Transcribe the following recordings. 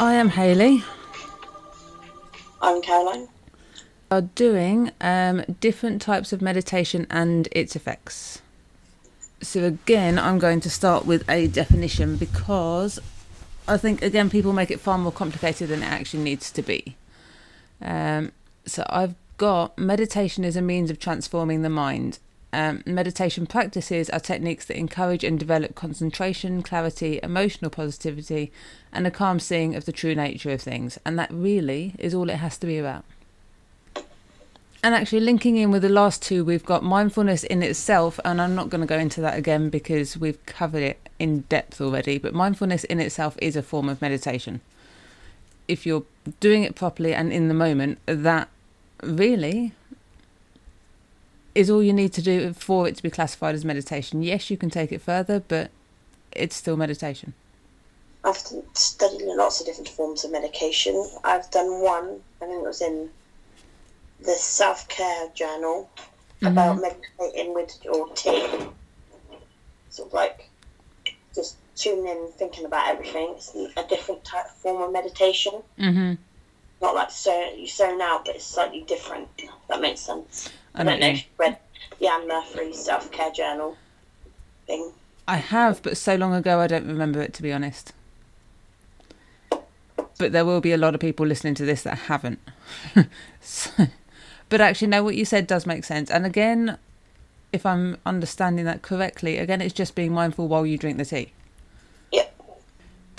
I am Haley. I'm Caroline. Are doing um, different types of meditation and its effects. So again, I'm going to start with a definition because I think again people make it far more complicated than it actually needs to be. Um, so I've got meditation is a means of transforming the mind. Um, meditation practices are techniques that encourage and develop concentration, clarity, emotional positivity, and a calm seeing of the true nature of things. And that really is all it has to be about. And actually, linking in with the last two, we've got mindfulness in itself, and I'm not going to go into that again because we've covered it in depth already. But mindfulness in itself is a form of meditation. If you're doing it properly and in the moment, that really is all you need to do for it to be classified as meditation. Yes, you can take it further, but it's still meditation. I've studied lots of different forms of medication. I've done one, I think it was in the self care journal mm-hmm. about meditating with your tea. Sort of like just tuning in, thinking about everything. It's a different type of form of meditation. Mm-hmm. Not like so you zone out, but it's slightly different. that makes sense. I, I don't know if you read the Anne Murphy self care journal thing. I have, but so long ago I don't remember it to be honest. But there will be a lot of people listening to this that haven't. so, but actually, no, what you said does make sense. And again, if I'm understanding that correctly, again, it's just being mindful while you drink the tea.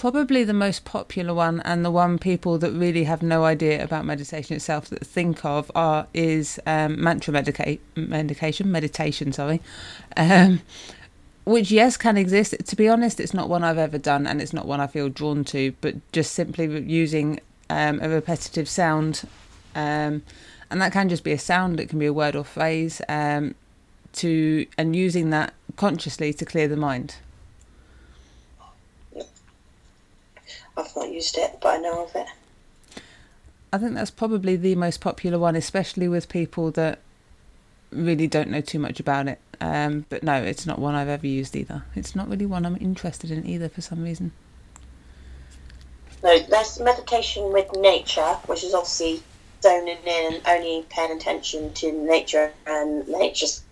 Probably the most popular one, and the one people that really have no idea about meditation itself that think of are is um, mantra medica- medication, meditation. Sorry, um, which yes can exist. To be honest, it's not one I've ever done, and it's not one I feel drawn to. But just simply using um, a repetitive sound. Um, and that can just be a sound it can be a word or phrase um, to and using that consciously to clear the mind i've not used it but i know of it i think that's probably the most popular one especially with people that really don't know too much about it um, but no it's not one i've ever used either it's not really one i'm interested in either for some reason no there's meditation with nature which is obviously zoning in and only paying attention to nature and nature's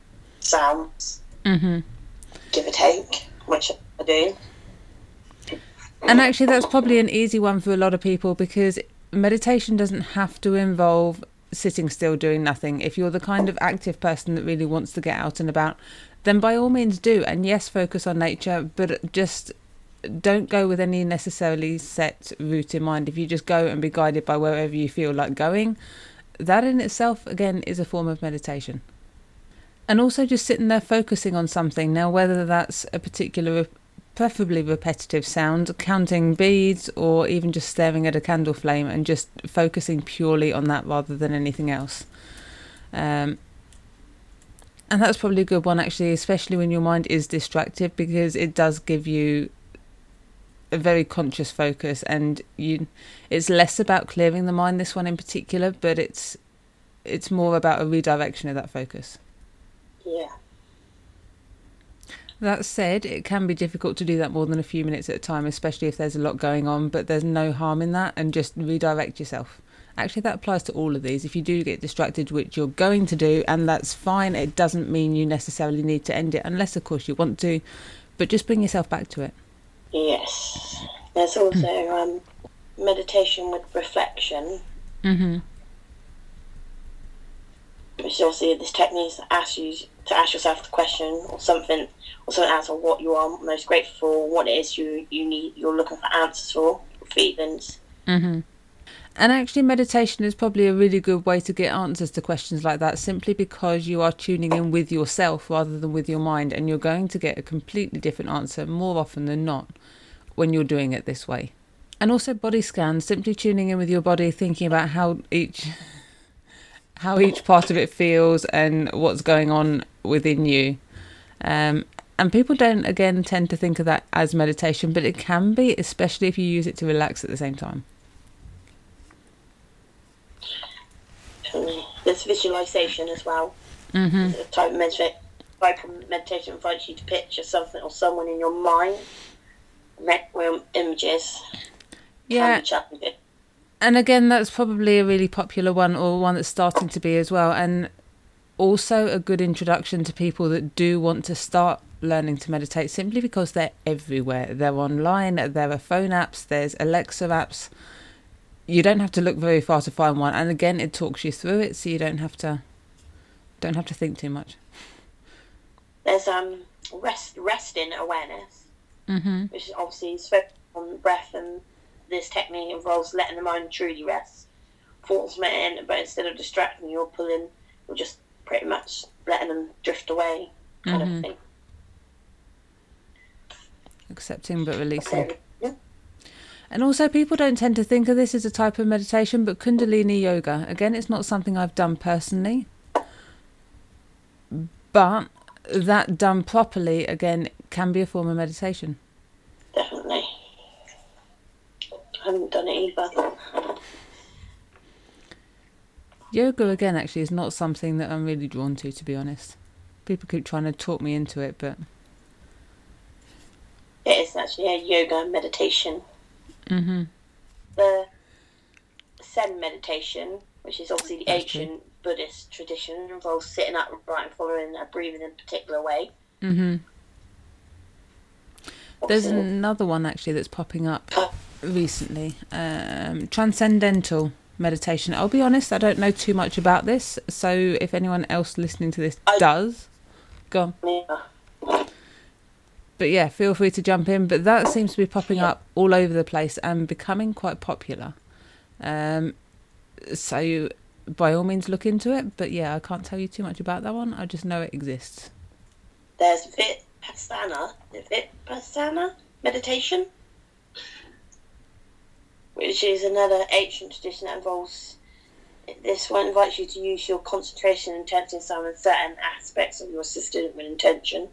sounds, mm-hmm. give or take, which I do. And actually, that's probably an easy one for a lot of people because meditation doesn't have to involve sitting still doing nothing. If you're the kind of active person that really wants to get out and about, then by all means do. And yes, focus on nature, but just don't go with any necessarily set route in mind. If you just go and be guided by wherever you feel like going, that in itself, again, is a form of meditation. And also just sitting there focusing on something. Now, whether that's a particular, preferably repetitive sound, counting beads, or even just staring at a candle flame and just focusing purely on that rather than anything else. Um, and that's probably a good one, actually, especially when your mind is distracted, because it does give you a very conscious focus and you it's less about clearing the mind this one in particular but it's it's more about a redirection of that focus yeah that said it can be difficult to do that more than a few minutes at a time especially if there's a lot going on but there's no harm in that and just redirect yourself actually that applies to all of these if you do get distracted which you're going to do and that's fine it doesn't mean you necessarily need to end it unless of course you want to but just bring yourself back to it Yes. There's also um, meditation with reflection. Mm-hmm. Which obviously this technique that asks you to ask yourself the question or something or something else on what you are most grateful for, what it is you, you need you're looking for answers for, feelings. Mm-hmm. And actually, meditation is probably a really good way to get answers to questions like that simply because you are tuning in with yourself rather than with your mind, and you're going to get a completely different answer more often than not when you're doing it this way. And also, body scans, simply tuning in with your body, thinking about how each. How each part of it feels and what's going on within you. Um, and people don't, again, tend to think of that as meditation, but it can be, especially if you use it to relax at the same time. There's visualization as well. Mm-hmm. The type of meditation, type of meditation invites you to picture something or someone in your mind, with images. Yeah. Can be challenging. And again, that's probably a really popular one or one that's starting to be as well. And also a good introduction to people that do want to start learning to meditate simply because they're everywhere. They're online, there are phone apps, there's Alexa apps. You don't have to look very far to find one. And again, it talks you through it so you don't have to don't have to think too much. There's um rest resting awareness, Mm-hmm. which is obviously focused on breath, and this technique involves letting the mind truly rest. Thoughts may enter, but instead of distracting you or pulling, you're just pretty much letting them drift away, kind Mhm. of thing. Accepting but releasing. Yeah. And also, people don't tend to think of this as a type of meditation, but Kundalini yoga, again, it's not something I've done personally. But that done properly, again, can be a form of meditation. Definitely. Haven't done it either. Yoga, again, actually, is not something that I'm really drawn to, to be honest. People keep trying to talk me into it, but. It is actually a yoga meditation. hmm The Zen meditation, which is obviously the That's true. ancient Buddhist tradition, involves sitting upright and following a breathing in a particular way. hmm There's another one, actually, that's popping up recently um, Transcendental meditation. I'll be honest, I don't know too much about this, so if anyone else listening to this I- does, go on. yeah. But yeah, feel free to jump in. But that seems to be popping up all over the place and becoming quite popular. Um, so by all means, look into it. But yeah, I can't tell you too much about that one. I just know it exists. There's Vipassana, Vipassana meditation, which is another ancient tradition that involves. This one invites you to use your concentration and attention on certain aspects of your system with intention.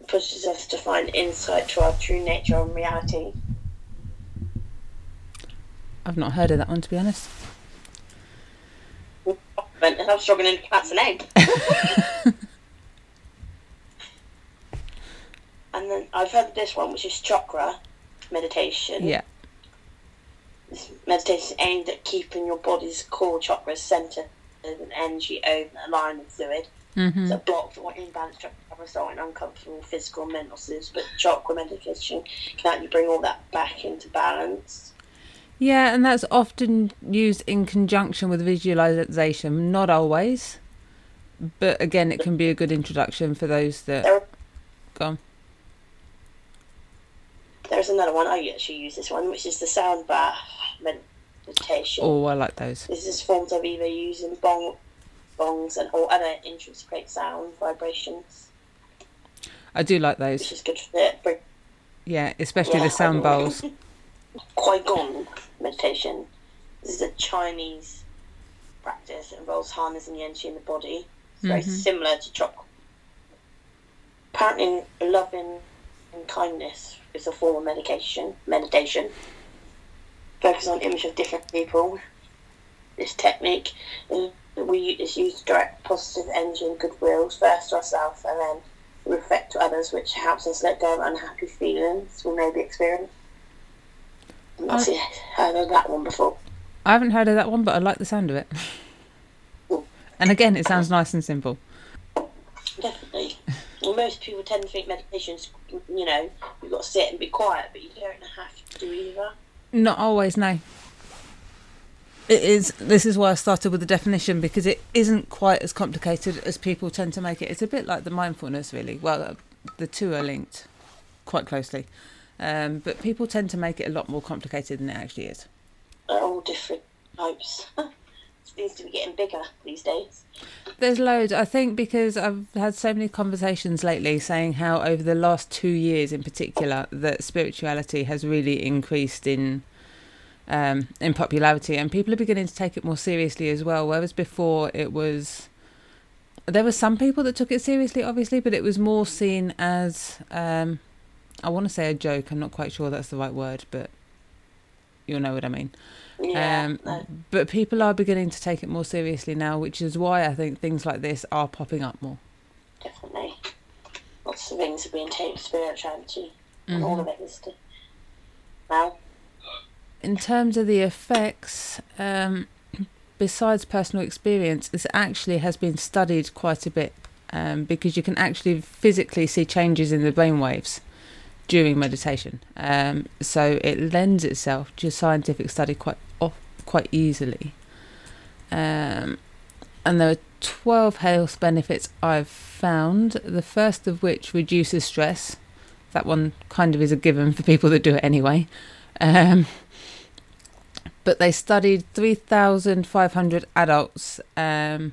It pushes us to find insight to our true nature and reality. I've not heard of that one to be honest. I'm struggling to pronounce the name. and then I've heard this one, which is chakra meditation. Yeah. Meditation is aimed at keeping your body's core chakras centered and energy open, aligned and fluid. hmm So blocked or imbalanced chakra in uncomfortable physical and mental states, but chakra meditation can help you bring all that back into balance. Yeah, and that's often used in conjunction with visualization. Not always, but again, it can be a good introduction for those that. There, Go on. There's another one. I actually use this one, which is the sound bath meditation. Oh, I like those. This is forms of either using bong, bongs and or other instruments to create sound vibrations, I do like which those. is good for for Yeah, especially Yeah, the sound bowls. Qigong meditation. This is a Chinese practice. It involves harnessing the energy in the body. It's very Mhm. similar to chakra. Apparently, loving and kindness is a form of medication. Meditation. Focus on image of different people. This technique uh, we is used to direct positive energy and goodwill first to ourselves and then reflect to others, which helps us let go of unhappy feelings we may be experiencing. I've heard of that one before. I haven't heard of that one, but I like the sound of it. And again, it sounds nice and simple. Well, most people tend to think meditation's, you know, you've got to sit and be quiet, but you don't have to either. Not always, no. It is. This is why I started with the definition because it isn't quite as complicated as people tend to make it. It's a bit like the mindfulness, really. Well, uh, the two are linked quite closely, um, but people tend to make it a lot more complicated than it actually is. They're all different types. seems to be getting bigger these days. There's loads. I think because I've had so many conversations lately saying how over the last two years in particular that spirituality has really increased in um, in popularity and people are beginning to take it more seriously as well. Whereas before it was there were some people that took it seriously, obviously, but it was more seen as um, I want to say a joke. I'm not quite sure that's the right word, but you'll know what I mean. Yeah. Um, no, But people are beginning to take it more seriously now, which is why I think things like this are popping up more. definitely. Lots of things are being taken spirituality, and all Mhm. of it is now. in terms of the effects, um, besides personal experience, this actually has been studied quite a bit um, because you can actually physically see changes in the brain waves during meditation. Um, so it lends itself to scientific study quite quite easily. Um, and there are 12 health benefits I've found, the first of which reduces stress. That one kind of is a given for people that do it anyway. Um, but they studied 3,500 adults um,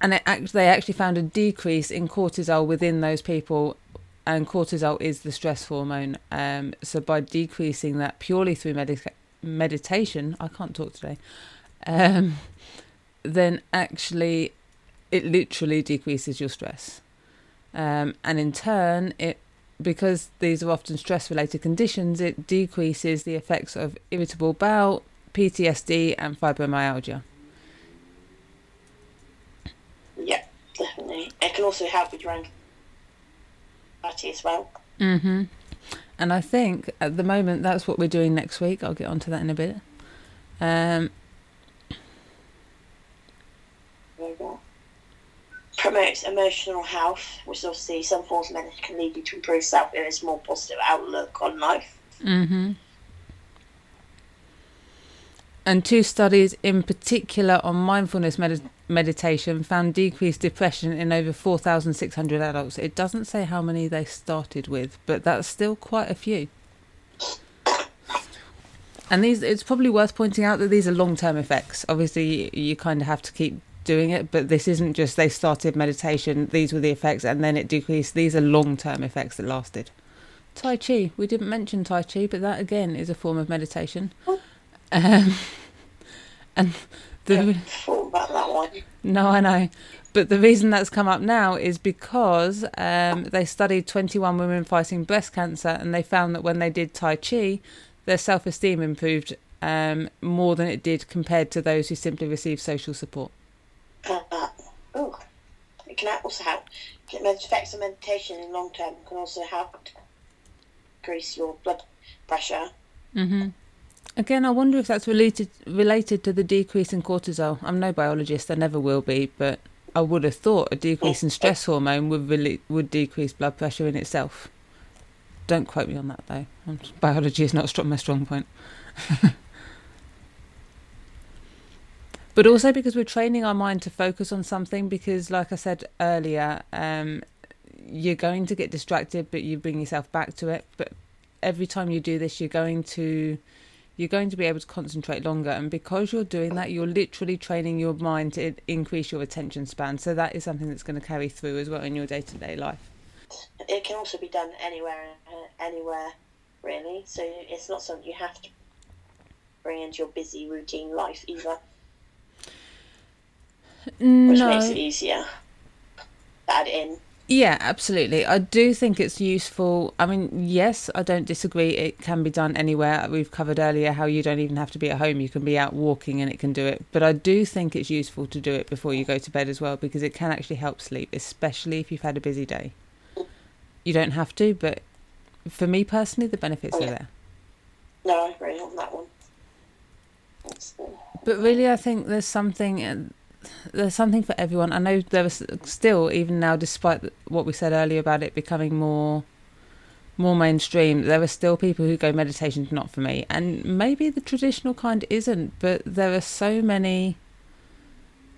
and act- they actually found a decrease in cortisol within those people and cortisol is the stress hormone um, so by decreasing that purely through medica- meditation i can't talk today um, then actually it literally decreases your stress um, and in turn it because these are often stress related conditions it decreases the effects of irritable bowel ptsd and fibromyalgia Yeah, definitely. It can also help with your anxiety as well. Mm-hmm. And I think at the moment that's what we're doing next week. I'll get onto that in a bit. Um, Promotes emotional health, which obviously some forms of medicine can lead you to improve self-image, more positive outlook on life. mm-hmm. And two studies in particular on mindfulness med- meditation found decreased depression in over 4,600 adults. It doesn't say how many they started with, but that's still quite a few. And these, it's probably worth pointing out that these are long-term effects. Obviously, you, you kind of have to keep doing it, but this isn't just they started meditation, these were the effects, and then it decreased. These are long-term effects that lasted. Tai Chi, we didn't mention Tai Chi, but that again is a form of meditation. Um, and the I thought about that one. no, I know. But the reason that's come up now is because um, they studied 21 women fighting breast cancer and they found that when they did Tai Chi, their self esteem improved um, more than it did compared to those who simply received social support. Uh, oh, it can also help. The effects of meditation in long term can also help decrease your blood pressure. hmm Again, I wonder if that's related related to the decrease in cortisol. I'm no biologist, I never will be, but I would have thought a decrease in stress hormone would really, would decrease blood pressure in itself. Don't quote me on that though. Biology is not strong, my strong point. but also because we're training our mind to focus on something. Because, like I said earlier, um, you're going to get distracted, but you bring yourself back to it. But every time you do this, you're going to you're going to be able to concentrate longer and because you're doing that you're literally training your mind to increase your attention span so that is something that's going to carry through as well in your day-to-day life It can also be done anywhere, anywhere, really. So it's not something you have to bring into your busy routine life either, which makes it easier to add in. Yeah absolutely. I do think it's useful. I mean yes i don't disagree. It can be done anywhere. We've covered earlier how you don't even have to be at home. You can be out walking and it can do it. But i do think it's useful to do it before you go to bed as well because it can actually help sleep especially if you've had a busy day. You don't have to but for me personally the benefits Oh, are there. No, I agree on that one. But really, I think there's something. Uh, There's something for everyone. I know there is still, even now, despite what we said earlier about it becoming more, more mainstream, there are still people who go meditation's not for me, and maybe the traditional kind isn't. But there are so many,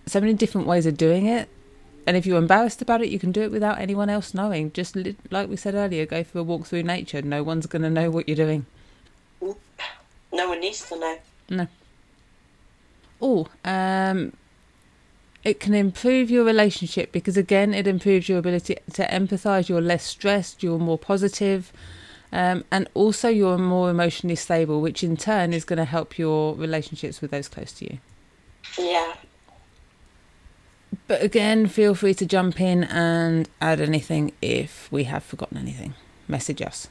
so many different ways of doing it, and if you're embarrassed about it, you can do it without anyone else knowing. Just li- like we said earlier, go for a walk through nature. No one's going to know what you're doing. No one needs to know. No. Oh, um, it can improve your relationship because again, it improves your ability to empathise. You're less stressed. You're more positive, um, and also you're more emotionally stable, which in turn is going to help your relationships with those close to you. Yeah, But again, feel free to jump in and add anything if we have forgotten anything. Message us.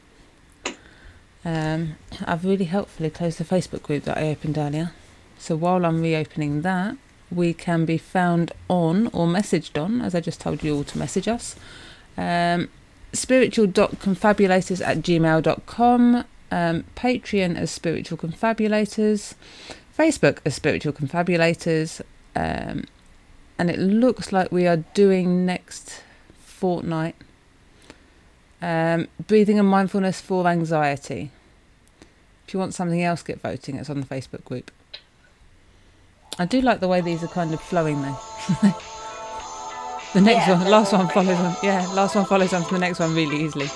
Um, I've really helpfully closed the Facebook group that I opened earlier. So while I'm reopening that, we can be found on or messaged on, as I just told you all to message us. Um, spiritual.confabulators at gmail.com. um, Patreon as Spiritual Confabulators, Facebook as Spiritual Confabulators, um, and it looks like we are doing next fortnight um, breathing and mindfulness for anxiety. If you want something else, get voting. It's on the Facebook group. I do like the way these are kind of flowing though. the next Yeah, one, last one follows on. Yeah, last one follows on to the next one really easily.